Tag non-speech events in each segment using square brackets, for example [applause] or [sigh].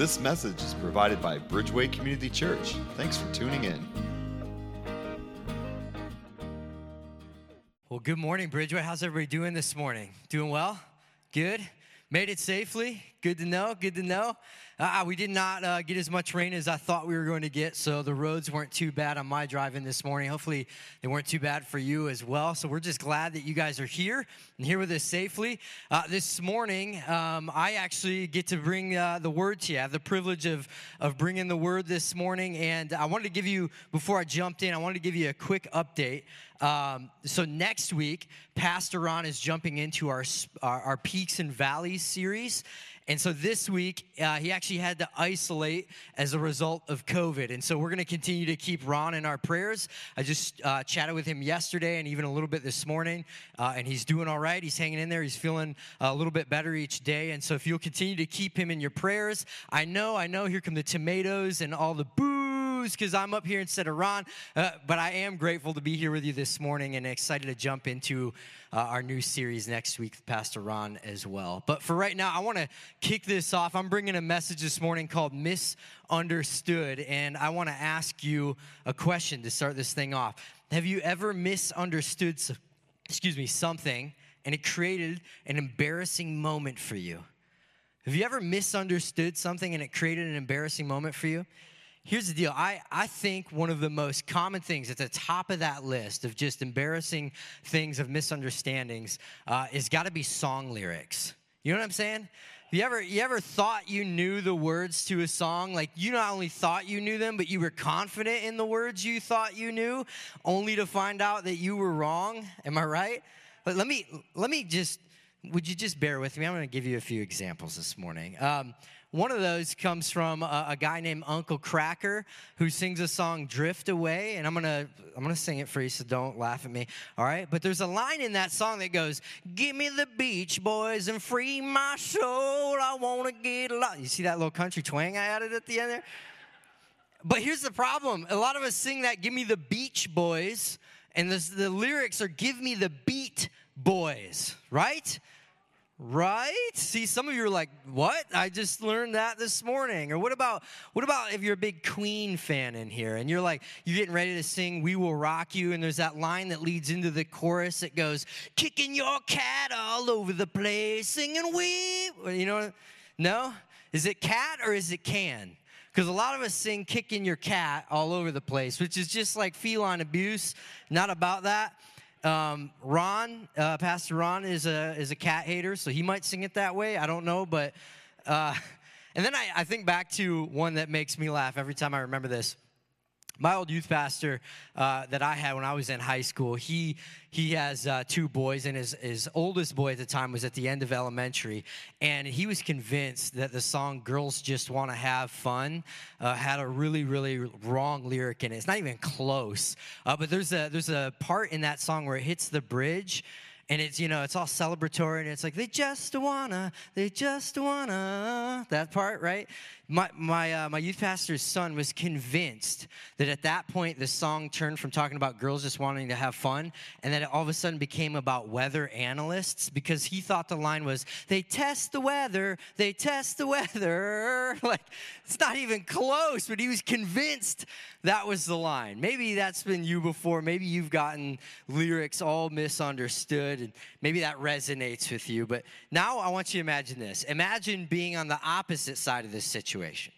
This message is provided by Bridgeway Community Church. Thanks for tuning in. Well, good morning, Bridgeway. How's everybody doing this morning? Doing well? Good? Made it safely? Good to know. Good to know. Uh, we did not uh, get as much rain as I thought we were going to get, so the roads weren't too bad on my driving this morning. Hopefully, they weren't too bad for you as well. So we're just glad that you guys are here and here with us safely. Uh, this morning, um, I actually get to bring uh, the word to you. I have the privilege of of bringing the word this morning, and I wanted to give you before I jumped in. I wanted to give you a quick update. Um, so next week, Pastor Ron is jumping into our, our, our Peaks and Valleys series. And so this week, uh, he actually had to isolate as a result of COVID. And so we're going to continue to keep Ron in our prayers. I just uh, chatted with him yesterday and even a little bit this morning, uh, and he's doing all right. He's hanging in there. He's feeling a little bit better each day. And so if you'll continue to keep him in your prayers, I know, I know, here come the tomatoes and all the boo because I'm up here instead of Ron. Uh, but I am grateful to be here with you this morning and excited to jump into uh, our new series next week with Pastor Ron as well. But for right now, I want to kick this off. I'm bringing a message this morning called Misunderstood. And I want to ask you a question to start this thing off. Have you ever misunderstood, excuse me, something and it created an embarrassing moment for you? Have you ever misunderstood something and it created an embarrassing moment for you? Here's the deal. I, I think one of the most common things at the top of that list of just embarrassing things of misunderstandings uh, is got to be song lyrics. You know what I'm saying? You ever, you ever thought you knew the words to a song? Like you not only thought you knew them, but you were confident in the words you thought you knew, only to find out that you were wrong. Am I right? But let me let me just would you just bear with me? I'm going to give you a few examples this morning. Um, one of those comes from a, a, guy named Uncle Kracker who sings a song "Drift Away," and I'm gonna I'm gonna sing it for you, so don't laugh at me. All right, but there's a line in that song that goes, "Give me the Beach Boys and free my soul. I wanna get lost." You see that little country twang I added at the end there? But here's the problem: a lot of us sing that "Give me the Beach Boys," and the, the lyrics are "Give me the Beat Boys," right? Right? See, some of you are like, "What? I just learned that this morning." Or what about what about if you're a big Queen fan in here and you're like, you're getting ready to sing "We Will Rock You," and there's that line that leads into the chorus that goes, "Kicking your cat all over the place, singing we," you know? No, is it cat or is it can? Because a lot of us sing kicking your cat all over the place, which is just like feline abuse, not about that. Um, Ron, uh, Pastor Ron, is a is a cat hater, so he might sing it that way. I don't know, but uh, [laughs] and then I, I think back to one that makes me laugh every time I remember this my old youth pastor uh, that I had when I was in high school, he he has uh, two boys, and his his oldest boy at the time was at the end of elementary, and he was convinced that the song "Girls Just Want to Have Fun" uh, had a really really wrong lyric in it. It's not even close, uh, but there's a there's a part in that song where it hits the bridge and it's you know it's all celebratory and it's like they just wanna they just wanna that part right my, my, uh, my youth pastor's son was convinced that at that point the song turned from talking about girls just wanting to have fun and that it all of a sudden became about weather analysts because he thought the line was they test the weather they test the weather. [laughs] Like it's not even close but he was convinced that was the line. Maybe that's been you before. Maybe you've gotten lyrics all misunderstood and maybe that resonates with you but now i want you to imagine this. Imagine being on the opposite side of this situation situation.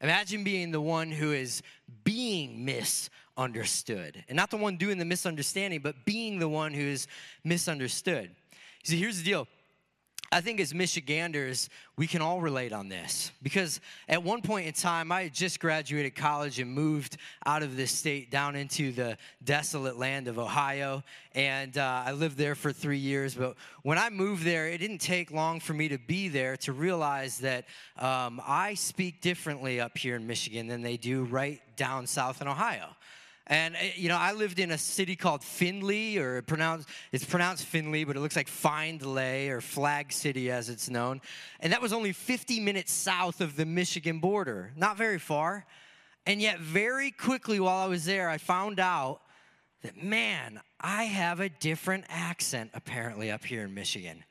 Imagine being the one who is being misunderstood. And not the one doing the misunderstanding, but being the one who is misunderstood. See, here's the deal I think as Michiganders, we can all relate on this because at one point in time, I had just graduated college and moved out of this state down into the desolate land of Ohio. And uh, I lived there for three years. But when I moved there, it didn't take long for me to be there to realize that um, I speak differently up here in Michigan than they do right down south in Ohio. And eh, you know, I lived in a city called Findlay, or pronounced it's pronounced Findlay, but it looks like Findlay or Flag City as it's known. And that was only 50 minutes south of the Michigan border, not very far. And yet, very quickly while I was there, I found out that man, I have a different accent apparently up here in Michigan.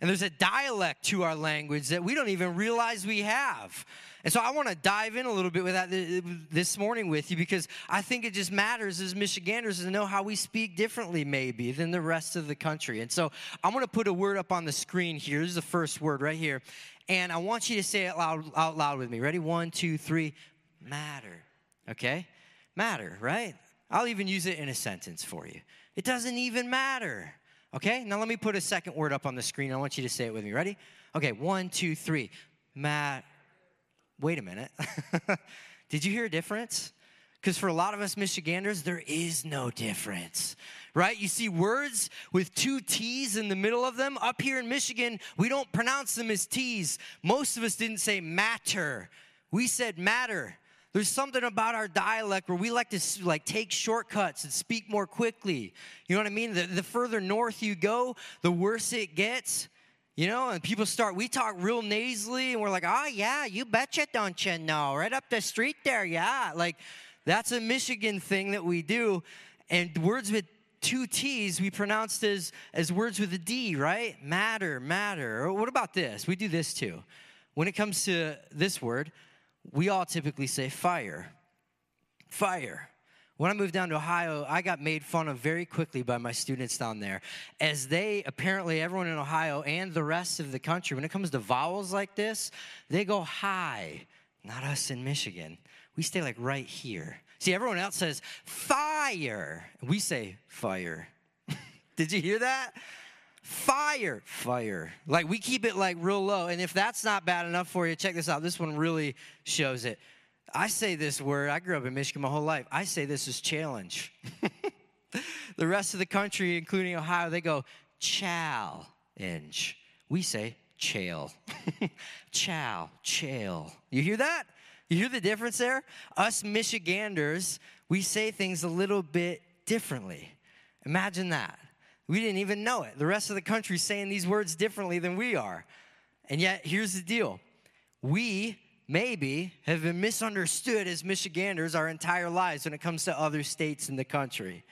And there's a dialect to our language that we don't even realize we have. And so I want to dive in a little bit with that uh, this morning with you because I think it just matters as Michiganders to know how we speak differently, maybe, than the rest of the country. And so I'm going to put a word up on the screen here. This is the first word right here. And I want you to say it loud, out loud with me. Ready? One, two, three. Matter. Okay? Matter, right? I'll even use it in a sentence for you. It doesn't even matter. Okay, now let me put a second word up on the screen. I want you to say it with me. Ready? Okay, one, two, three. Matt. Wait a minute. [laughs] Did you hear a difference? Because for a lot of us Michiganders, there is no difference, right? You see words with two T's in the middle of them. Up here in Michigan, we don't pronounce them as T's. Most of us didn't say matter, we said matter. There's something about our dialect where we like to like take shortcuts and speak more quickly. You know what I mean? The, the further north you go, the worse it gets. You know, and people start, we talk real nasally and we're like, oh, yeah, you betcha, don't you know? Right up the street there, yeah. Like, that's a Michigan thing that we do. And words with two T's we pronounced as, as words with a D, right? Matter, matter. What about this? We do this too. When it comes to this word, we all typically say fire. Fire. When I moved down to Ohio, I got made fun of very quickly by my students down there, as they apparently, everyone in Ohio and the rest of the country, when it comes to vowels like this, they go high. Not us in Michigan. We stay like right here. See, everyone else says fire. We say fire. [laughs] Did you hear that? Fire, fire. Like we keep it like real low. And if that's not bad enough for you, check this out. This one really shows it. I say this word, I grew up in Michigan my whole life. I say this is challenge. [laughs] the rest of the country, including Ohio, they go challenge. We say chail. [laughs] chow, chail. You hear that? You hear the difference there? Us Michiganders, we say things a little bit differently. Imagine that. We didn't even know it. The rest of the country saying these words differently than we are. And yet, here's the deal we maybe have been misunderstood as Michiganders our entire lives when it comes to other states in the country.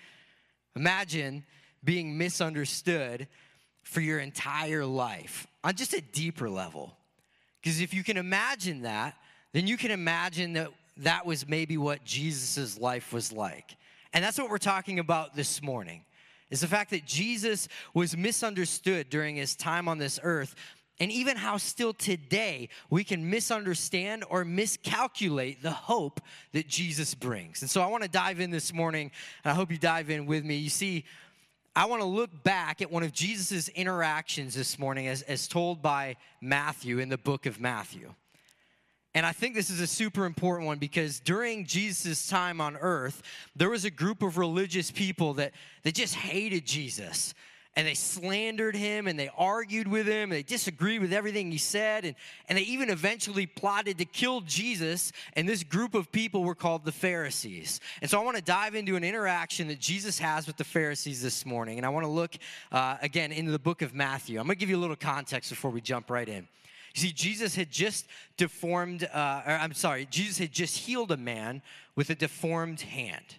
Imagine being misunderstood for your entire life on just a deeper level. Because if you can imagine that, then you can imagine that that was maybe what Jesus' life was like. And that's what we're talking about this morning is the fact that Jesus was misunderstood during his time on this earth, and even how still today we can misunderstand or miscalculate the hope that Jesus brings. And so I want to dive in this morning, and I hope you dive in with me. You see, I want to look back at one of Jesus' interactions this morning as, as told by Matthew in the book of Matthew. And I think this is a super important one because during Jesus' time on earth, there was a group of religious people that, that just hated Jesus. And they slandered him and they argued with him. And they disagreed with everything he said. And, and they even eventually plotted to kill Jesus. And this group of people were called the Pharisees. And so I want to dive into an interaction that Jesus has with the Pharisees this morning. And I want to look uh, again into the book of Matthew. I'm going to give you a little context before we jump right in. You see, Jesus had just deformed, uh, or I'm sorry, Jesus had just healed a man with a deformed hand.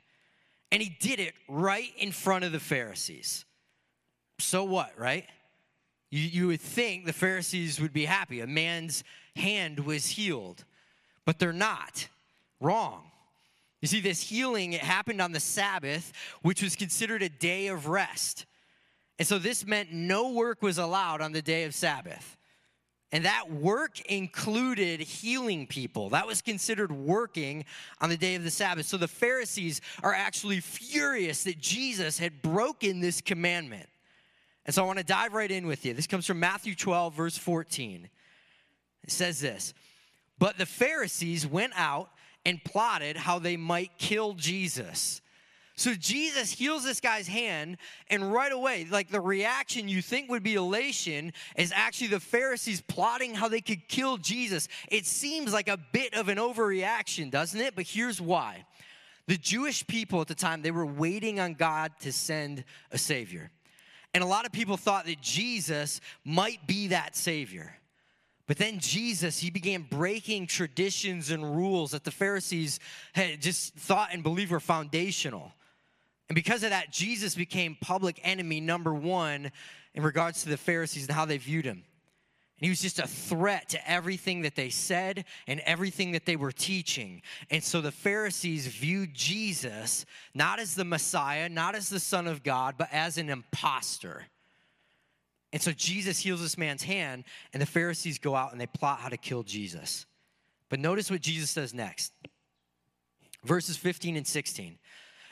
And he did it right in front of the Pharisees. So what, right? You, you would think the Pharisees would be happy. A man's hand was healed, but they're not. Wrong. You see, this healing, it happened on the Sabbath, which was considered a day of rest. And so this meant no work was allowed on the day of Sabbath. And that work included healing people. That was considered working on the day of the Sabbath. So the Pharisees are actually furious that Jesus had broken this commandment. And so I want to dive right in with you. This comes from Matthew 12, verse 14. It says this But the Pharisees went out and plotted how they might kill Jesus. So Jesus heals this guy's hand, and right away, like the reaction you think would be elation is actually the Pharisees plotting how they could kill Jesus. It seems like a bit of an overreaction, doesn't it? But here's why. The Jewish people at the time, they were waiting on God to send a Savior. And a lot of people thought that Jesus might be that Savior. But then Jesus, he began breaking traditions and rules that the Pharisees had just thought and believed were foundational. And because of that, Jesus became public enemy number one in regards to the Pharisees and how they viewed him. And he was just a threat to everything that they said and everything that they were teaching. And so the Pharisees viewed Jesus not as the Messiah, not as the Son of God, but as an impostor. And so Jesus heals this man's hand, and the Pharisees go out and they plot how to kill Jesus. But notice what Jesus says next verses 15 and 16.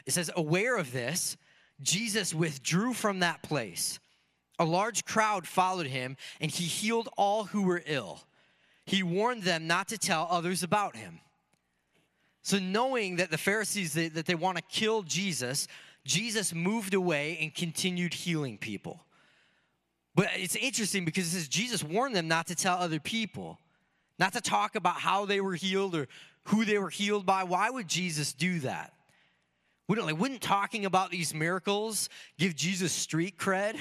It says, Aware of this, Jesus withdrew from that place. A large crowd followed him, and he healed all who were ill. He warned them not to tell others about him. So, knowing that the Pharisees that, that they want to kill Jesus, Jesus moved away and continued healing people. But it's interesting because it says Jesus warned them not to tell other people, not to talk about how they were healed or who they were healed by. Why would Jesus do that? Wouldn't, like, wouldn't talking about these miracles give Jesus street cred?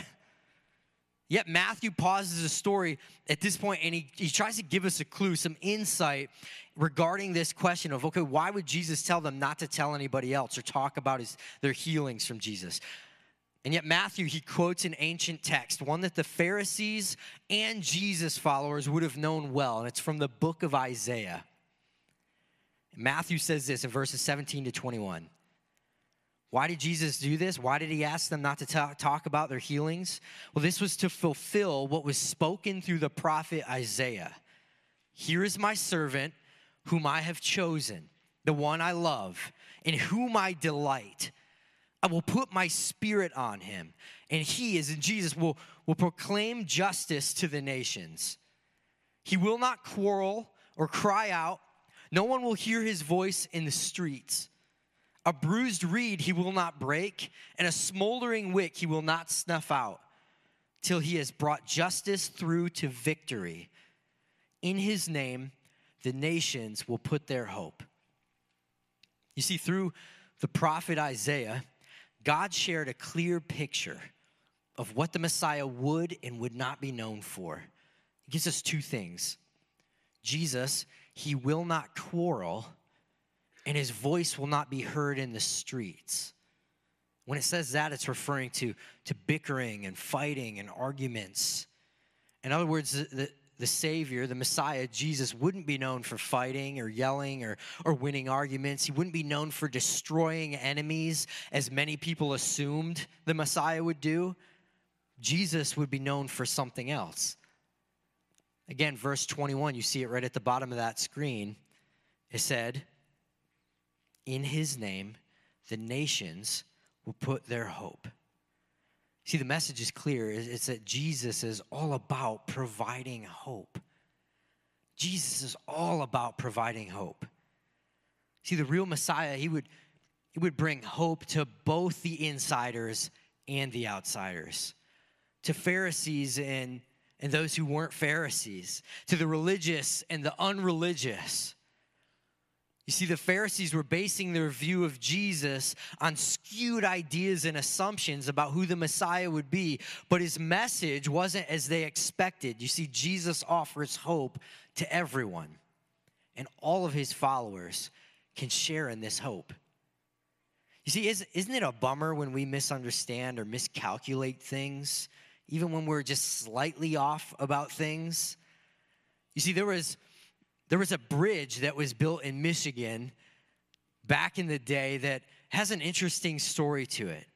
Yet Matthew pauses the story at this point and he, he tries to give us a clue, some insight regarding this question of okay, why would Jesus tell them not to tell anybody else or talk about his, their healings from Jesus? And yet, Matthew, he quotes an ancient text, one that the Pharisees and Jesus followers would have known well, and it's from the book of Isaiah. Matthew says this in verses 17 to 21. Why did Jesus do this? Why did he ask them not to talk, talk about their healings? Well, this was to fulfill what was spoken through the prophet Isaiah. Here is my servant, whom I have chosen, the one I love, in whom I delight. I will put my spirit on him, and he, as in Jesus, will, will proclaim justice to the nations. He will not quarrel or cry out. No one will hear his voice in the streets. A bruised reed he will not break, and a smoldering wick he will not snuff out, till he has brought justice through to victory. In his name, the nations will put their hope. You see, through the prophet Isaiah, God shared a clear picture of what the Messiah would and would not be known for. He gives us two things Jesus, he will not quarrel and his voice will not be heard in the streets. When it says that, it's referring to, to bickering and fighting and arguments. In other words, the, the, Savior, the Messiah, Jesus, wouldn't be known for fighting or yelling or, or winning arguments. He wouldn't be known for destroying enemies, as many people assumed the Messiah would do. Jesus would be known for something else. Again, verse 21, you see it right at the bottom of that screen. It said, in his name, the nations will put their hope. See, the message is clear. It's that Jesus is all about providing hope. Jesus is all about providing hope. See, the real Messiah, he would, he would bring hope to both the insiders and the outsiders, to Pharisees and, and those who weren't Pharisees, to the religious and the unreligious. You see, the Pharisees were basing their view of Jesus on skewed ideas and assumptions about who the Messiah would be, but his message wasn't as they expected. You see, Jesus offers hope to everyone, and all of his followers can share in this hope. You see, isn't it a bummer when we misunderstand or miscalculate things, even when we're just slightly off about things? You see, there was there was a bridge that was built in Michigan back in the day that has an interesting story to it.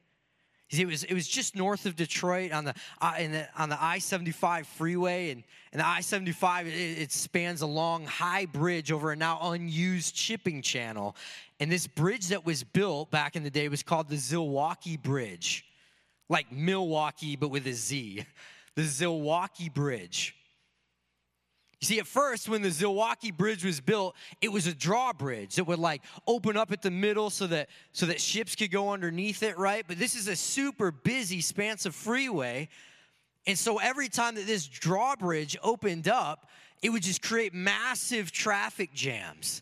It was, it was just north of Detroit on the, uh, the on the I 75 freeway. And, and the I 75, it, it spans a long, high bridge over a now unused shipping channel. And this bridge that was built back in the day was called the Zilwaukee Bridge, like Milwaukee, but with a Z. The Zilwaukee Bridge. You see, at first, when the Zilwaukee Bridge was built, it was a drawbridge that would like open up at the middle so that so that ships could go underneath it, right? But this is a super busy, expansive freeway. And so every time that this drawbridge opened up, it would just create massive traffic jams.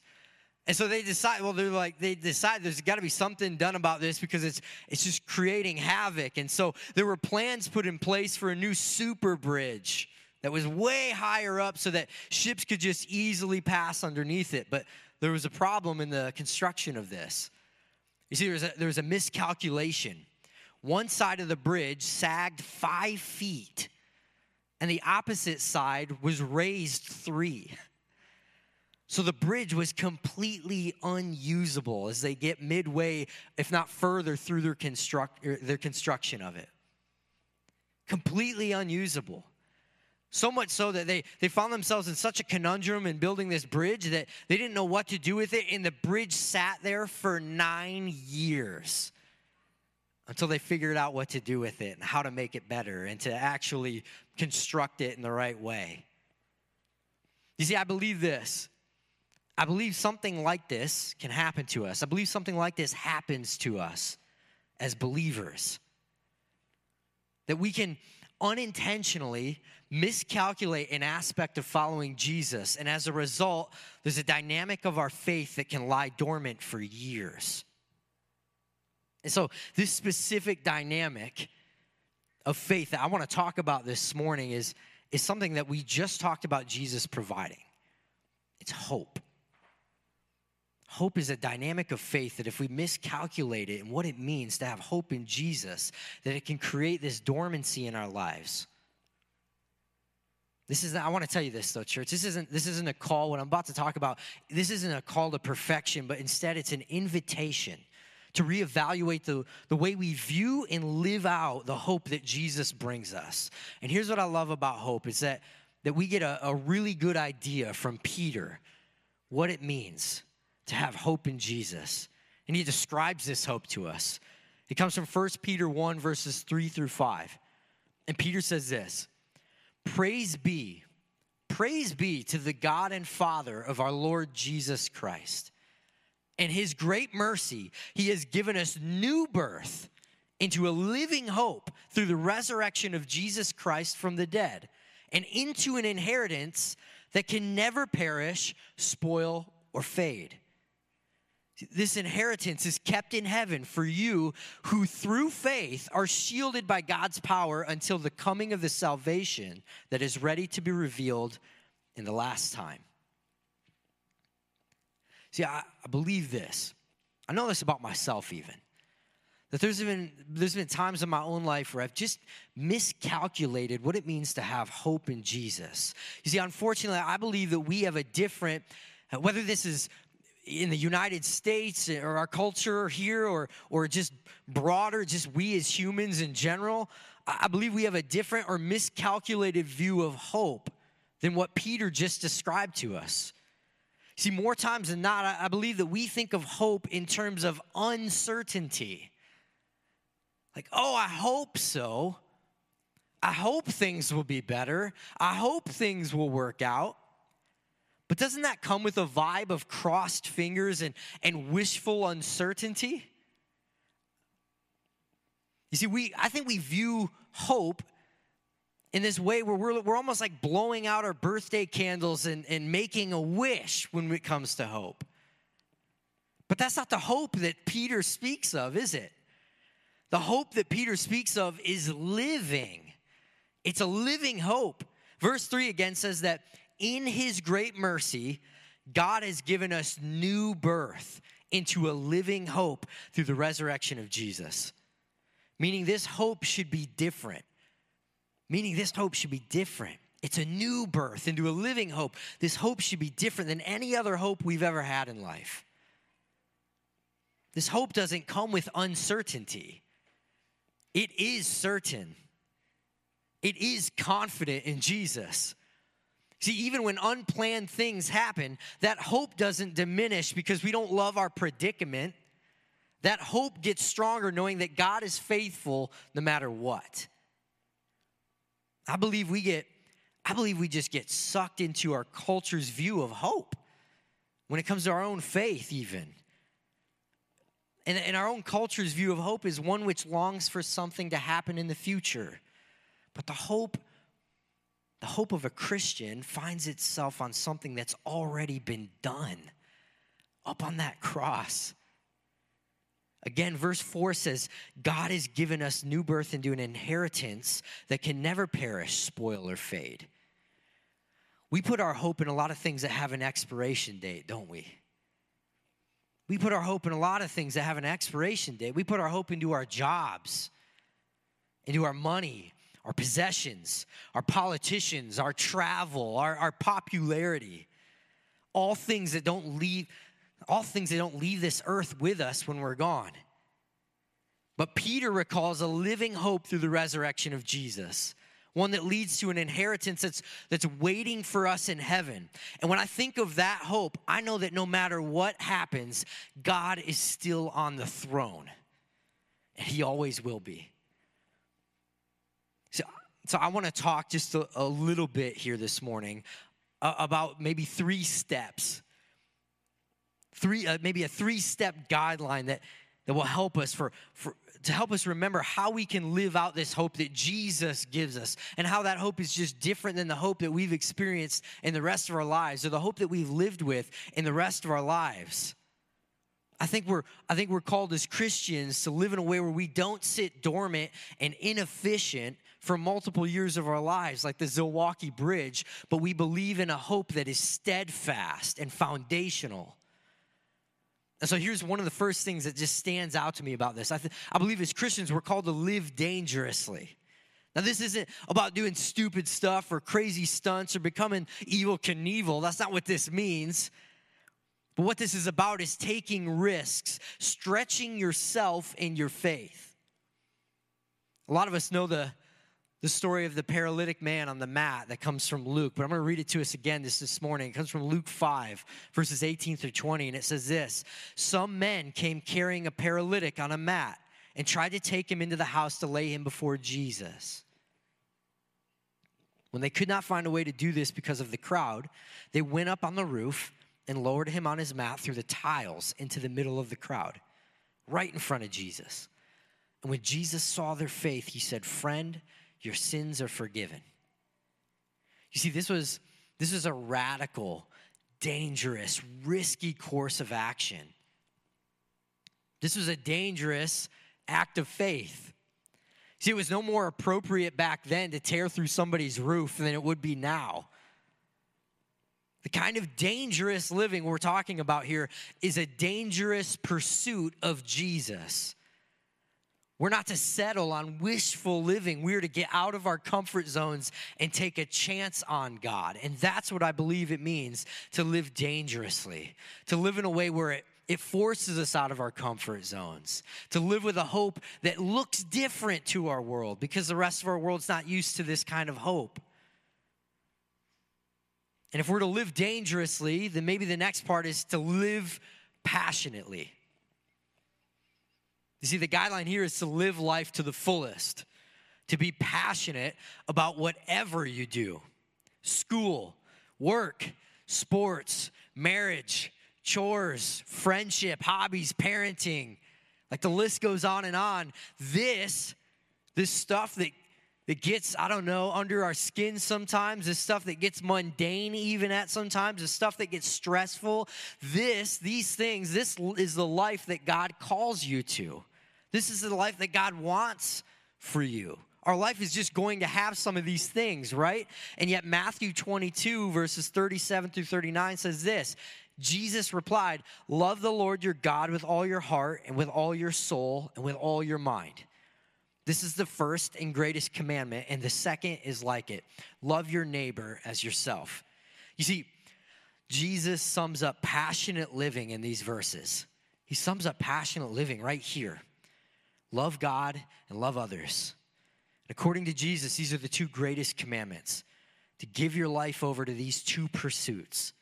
And so they decide, well, they're like, they decide there's got to be something done about this because it's it's just creating havoc. And so there were plans put in place for a new super bridge that was way higher up so that ships could just easily pass underneath it. But there was a problem in the construction of this. You see, there was a, there was a miscalculation. one side of the bridge sagged five feet, and the opposite side was raised three. So the bridge was completely unusable as they get midway, if not further, through their, construct, er, their construction of it. Completely unusable. So much so that they, they found themselves in such a conundrum in building this bridge that they didn't know what to do with it, and the bridge sat there for nine years until they figured out what to do with it and how to make it better and to actually construct it in the right way. You see, I believe this I believe something like this can happen to us. I believe something like this happens to us as believers. That we can unintentionally miscalculate an aspect of following Jesus, and as a result, there's a dynamic of our faith that can lie dormant for years. And so, this specific dynamic of faith that I want to talk about this morning is, is something that we just talked about Jesus providing it's hope. Hope is a dynamic of faith that if we miscalculate it and what it means to have hope in Jesus, that it can create this dormancy in our lives. This is I want to tell you this though, church. This isn't this isn't a call what I'm about to talk about. This isn't a call to perfection, but instead it's an invitation to reevaluate the, the way we view and live out the hope that Jesus brings us. And here's what I love about hope is that that we get a, a really good idea from Peter what it means to have hope in Jesus. And he describes this hope to us. It comes from 1 Peter 1, verses 3 through 5. And Peter says this Praise be, praise be to the God and Father of our Lord Jesus Christ. In his great mercy, he has given us new birth into a living hope through the resurrection of Jesus Christ from the dead and into an inheritance that can never perish, spoil, or fade this inheritance is kept in heaven for you who through faith are shielded by God's power until the coming of the salvation that is ready to be revealed in the last time. See, I, I believe this. I know this about myself, even. That there's been, there's been times in my own life where I've just miscalculated what it means to have hope in Jesus. You see, unfortunately, I believe that we have a different, whether this is in the United States or our culture here or, or just broader, just we as humans in general, I believe we have a different or miscalculated view of hope than what Peter just described to us. See, more times than not, I believe that we think of hope in terms of uncertainty. Like, oh, I hope so. I hope things will be better. I hope things will work out. But doesn't that come with a vibe of crossed fingers and, and wishful uncertainty? You see, we I think we view hope in this way where we're, we're almost like blowing out our birthday candles and, and making a wish when it comes to hope. But that's not the hope that Peter speaks of, is it? The hope that Peter speaks of is living. It's a living hope. Verse 3 again says that in his great mercy, God has given us new birth into a living hope through the resurrection of Jesus. Meaning, this hope should be different. Meaning, this hope should be different. It's a new birth into a living hope. This hope should be different than any other hope we've ever had in life. This hope doesn't come with uncertainty, it is certain, it is confident in Jesus. See, even when unplanned things happen, that hope doesn't diminish because we don't love our predicament. That hope gets stronger knowing that God is faithful no matter what. I believe we get, I believe we just get sucked into our culture's view of hope when it comes to our own faith, even. And, and our own culture's view of hope is one which longs for something to happen in the future. But the hope the hope of a Christian finds itself on something that's already been done up on that cross. Again, verse 4 says, God has given us new birth into an inheritance that can never perish, spoil, or fade. We put our hope in a lot of things that have an expiration date, don't we? We put our hope in a lot of things that have an expiration date. We put our hope into our jobs into our money, our possessions, our politicians, our travel, our, our popularity. All things that don't leave, all things that don't leave this earth with us when we're gone. But Peter recalls a living hope through the resurrection of Jesus one that leads to an inheritance that's, that's waiting for us in heaven. And when I think of that hope, I know that no matter what happens, God is still on the throne, and He always will be. So, I want to talk just a, a, little bit here this morning uh, about maybe three steps, three uh, maybe a three step guideline that that will help us for, for to help us remember how we can live out this hope that Jesus gives us and how that hope is just different than the hope that we've experienced in the rest of our lives or the hope that we've lived with in the rest of our lives. I think we're I think we're called as Christians to live in a way where we don't sit dormant and inefficient for multiple years of our lives like the Zilwaukee Bridge, but we believe in a hope that is steadfast and foundational. And so here's one of the first things that just stands out to me about this. I, th- I believe as Christians, we're called to live dangerously. Now, this isn't about doing stupid stuff or crazy stunts or becoming Evel Knievel. That's not what this means. But what this is about is taking risks, stretching yourself in your faith. A lot of us know the the story of the paralytic man on the mat that comes from Luke, but I'm going to read it to us again this, this morning. It comes from Luke 5, verses 18 through 20, and it says this Some men came carrying a paralytic on a mat and tried to take him into the house to lay him before Jesus. When they could not find a way to do this because of the crowd, they went up on the roof and lowered him on his mat through the tiles into the middle of the crowd, right in front of Jesus. And when Jesus saw their faith, he said, Friend, your sins are forgiven. You see, this was this was a radical, dangerous, risky course of action. This was a dangerous act of faith. See, it was no more appropriate back then to tear through somebody's roof than it would be now. The kind of dangerous living we're talking about here is a dangerous pursuit of Jesus. We're not to settle on wishful living. We're to get out of our comfort zones and take a chance on God. And that's what I believe it means to live dangerously, to live in a way where it, it forces us out of our comfort zones, to live with a hope that looks different to our world because the rest of our world's not used to this kind of hope. And if we're to live dangerously, then maybe the next part is to live passionately. You see, the guideline here is to live life to the fullest, to be passionate about whatever you do school, work, sports, marriage, chores, friendship, hobbies, parenting. Like the list goes on and on. This, this stuff that that gets, I don't know, under our skin sometimes, this stuff that gets mundane even at sometimes, the stuff that gets stressful. This, these things, this is the life that God calls you to. This is the life that God wants for you. Our life is just going to have some of these things, right? And yet, Matthew 22, verses 37 through 39 says this Jesus replied, Love the Lord your God with all your heart and with all your soul and with all your mind. This is the first and greatest commandment, and the second is like it love your neighbor as yourself. You see, Jesus sums up passionate living in these verses. He sums up passionate living right here love God and love others. According to Jesus, these are the two greatest commandments to give your life over to these two pursuits.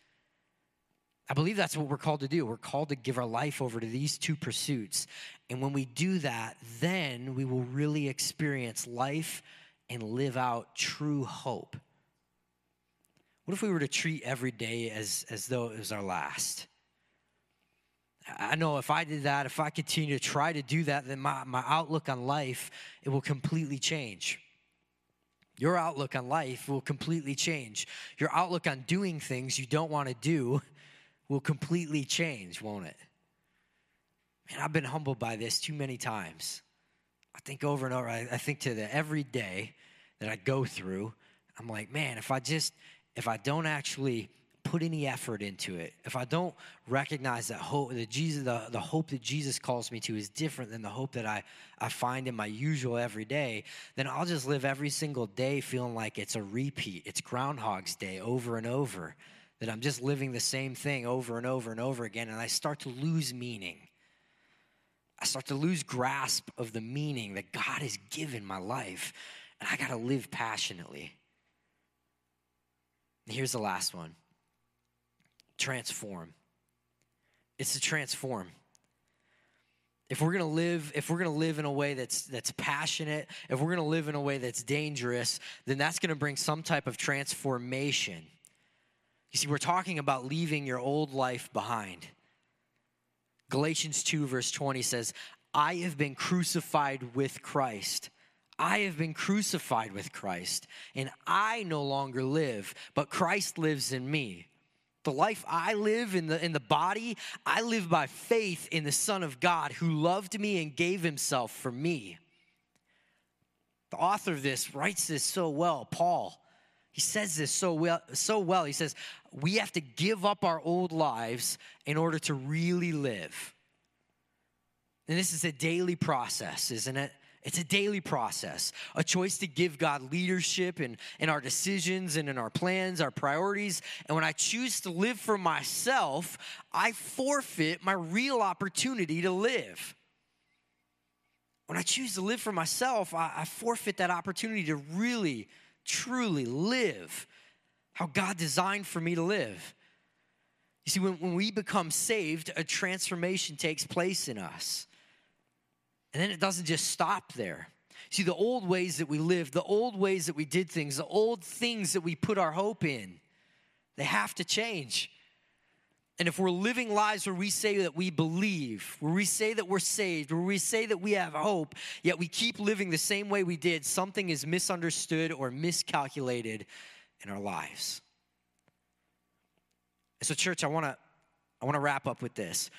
I believe that's what we're called to do. We're called to give our life over to these two pursuits. And when we do that, then we will really experience life and live out true hope. What if we were to treat every day as, as though it was our last? I know if I did that, if I continue to try to do that, then my, my outlook on life, it will completely change. Your outlook on life will completely change. Your outlook on doing things you don't want to do will completely change, won't it? Man, I've been humbled by this too many times. I think over and over, I, I think to the every day that I go through, I'm like, man, if I just, if I don't actually put any effort into it, if I don't recognize that hope that Jesus the, the hope that Jesus calls me to is different than the hope that I, I find in my usual everyday, then I'll just live every single day feeling like it's a repeat. It's Groundhog's Day over and over. That I'm just living the same thing over and over and over again, and I start to lose meaning. I start to lose grasp of the meaning that God has given my life, and I gotta live passionately. Here's the last one transform. It's to transform. If we're gonna live, if we're gonna live in a way that's that's passionate, if we're gonna live in a way that's dangerous, then that's gonna bring some type of transformation. You see, we're talking about leaving your old life behind. Galatians 2, verse 20 says, I have been crucified with Christ. I have been crucified with Christ, and I no longer live, but Christ lives in me. The life I live in the, in the body, I live by faith in the Son of God who loved me and gave himself for me. The author of this writes this so well, Paul. He says this so well, so well. He says, We have to give up our old lives in order to really live. And this is a daily process, isn't it? It's a daily process, a choice to give God leadership in, in our decisions and in our plans, our priorities. And when I choose to live for myself, I forfeit my real opportunity to live. When I choose to live for myself, I, I forfeit that opportunity to really, truly live how God designed for me to live. You see, when, when we become saved, a transformation takes place in us. And then it doesn't just stop there. See, the old ways that we lived, the old ways that we did things, the old things that we put our hope in, they have to change. And if we're living lives where we say that we believe, where we say that we're saved, where we say that we have hope, yet we keep living the same way we did, something is misunderstood or miscalculated in our lives. And so, church, I wanna, I wanna wrap up with this.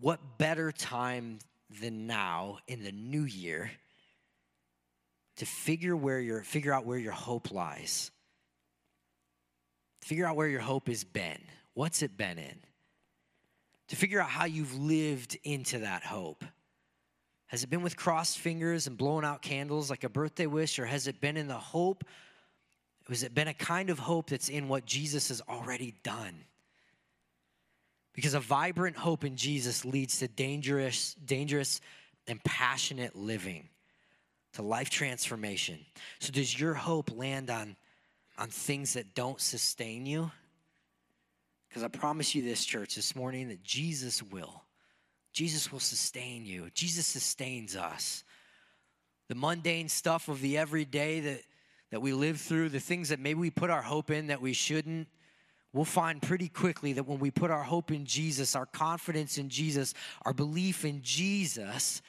What better time than now in the new year to figure where your figure out where your hope lies. Figure out where your hope has been. What's it been in? To figure out how you've lived into that hope. Has it been with crossed fingers and blowing out candles like a birthday wish, or has it been in the hope? Has it been a kind of hope that's in what Jesus has already done? Because a vibrant hope in Jesus leads to dangerous, dangerous and passionate living, to life transformation. So does your hope land on, on things that don't sustain you? Because I promise you this, church, this morning, that Jesus will. Jesus will sustain you. Jesus sustains us. The mundane stuff of the everyday that, that we live through, the things that maybe we put our hope in that we shouldn't, we'll find pretty quickly that when we put our hope in Jesus, our confidence in Jesus, our belief in Jesus,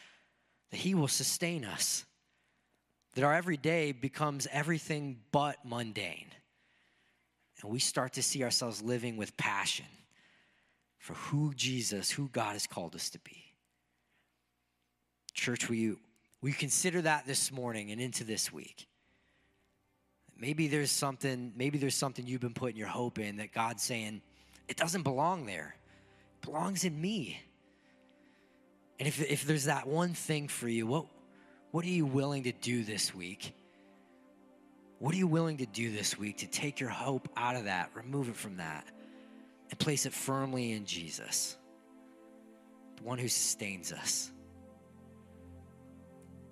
that He will sustain us. That our everyday becomes everything but mundane. And we start to see ourselves living with passion for who Jesus, who God has called us to be. Church, will you, will you consider that this morning and into this week? Maybe there's something, maybe there's something you've been putting your hope in that God's saying, it doesn't belong there. It belongs in me. And if, if there's that one thing for you, what, what are you willing to do this week? What are you willing to do this week to take your hope out of that, remove it from that, and place it firmly in Jesus, the one who sustains us?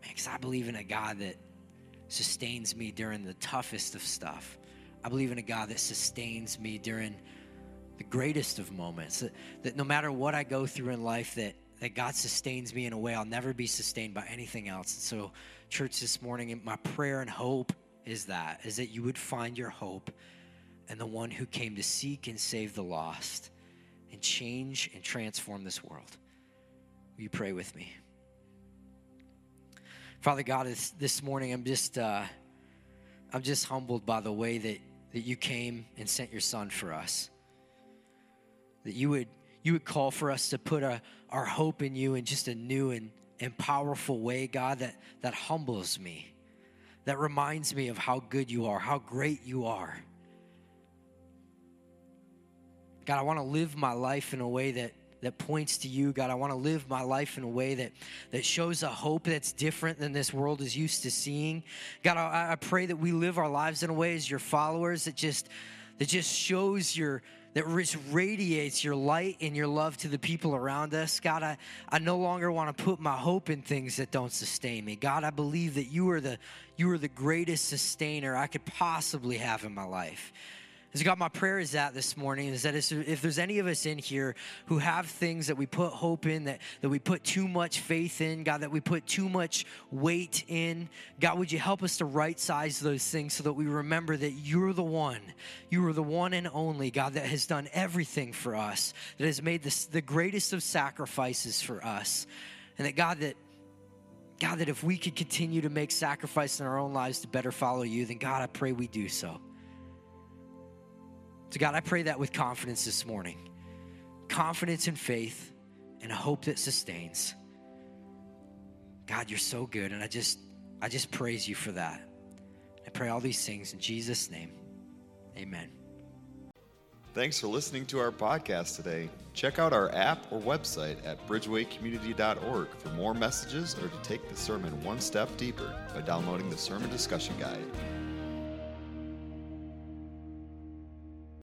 Because I believe in a God that sustains me during the toughest of stuff. I believe in a God that sustains me during the greatest of moments. That, that no matter what I go through in life, that, that God sustains me in a way I'll never be sustained by anything else. And so, church, this morning, my prayer and hope is that, is that you would find your hope in the one who came to seek and save the lost and change and transform this world. Will you pray with me? Father God, this, this morning I'm just uh, I'm just humbled by the way that, that you came and sent your son for us. That you would you would call for us to put a, our hope in you in just a new and, and powerful way, God, that, that humbles me, that reminds me of how good you are, how great you are. God, I want to live my life in a way that that points to you, God. I want to live my life in a way that that shows a hope that's different than this world is used to seeing. God, I, I pray that we live our lives in a way as your followers that just that just shows your that just radiates your light and your love to the people around us. God, I, I no longer want to put my hope in things that don't sustain me. God, I believe that you are the you are the greatest sustainer I could possibly have in my life. God, my prayer is that this morning is that if there's any of us in here who have things that we put hope in, that, that we put too much faith in, God, that we put too much weight in, God, would you help us to right size those things so that we remember that you're the one, you are the one and only, God, that has done everything for us, that has made this, the greatest of sacrifices for us. And that God, that God, that if we could continue to make sacrifice in our own lives to better follow you, then God, I pray we do so. So, God, I pray that with confidence this morning confidence and faith and a hope that sustains. God, you're so good. And I just, I just praise you for that. I pray all these things in Jesus' name. Amen. Thanks for listening to our podcast today. Check out our app or website at bridgewaycommunity.org for more messages or to take the sermon one step deeper by downloading the Sermon Discussion Guide.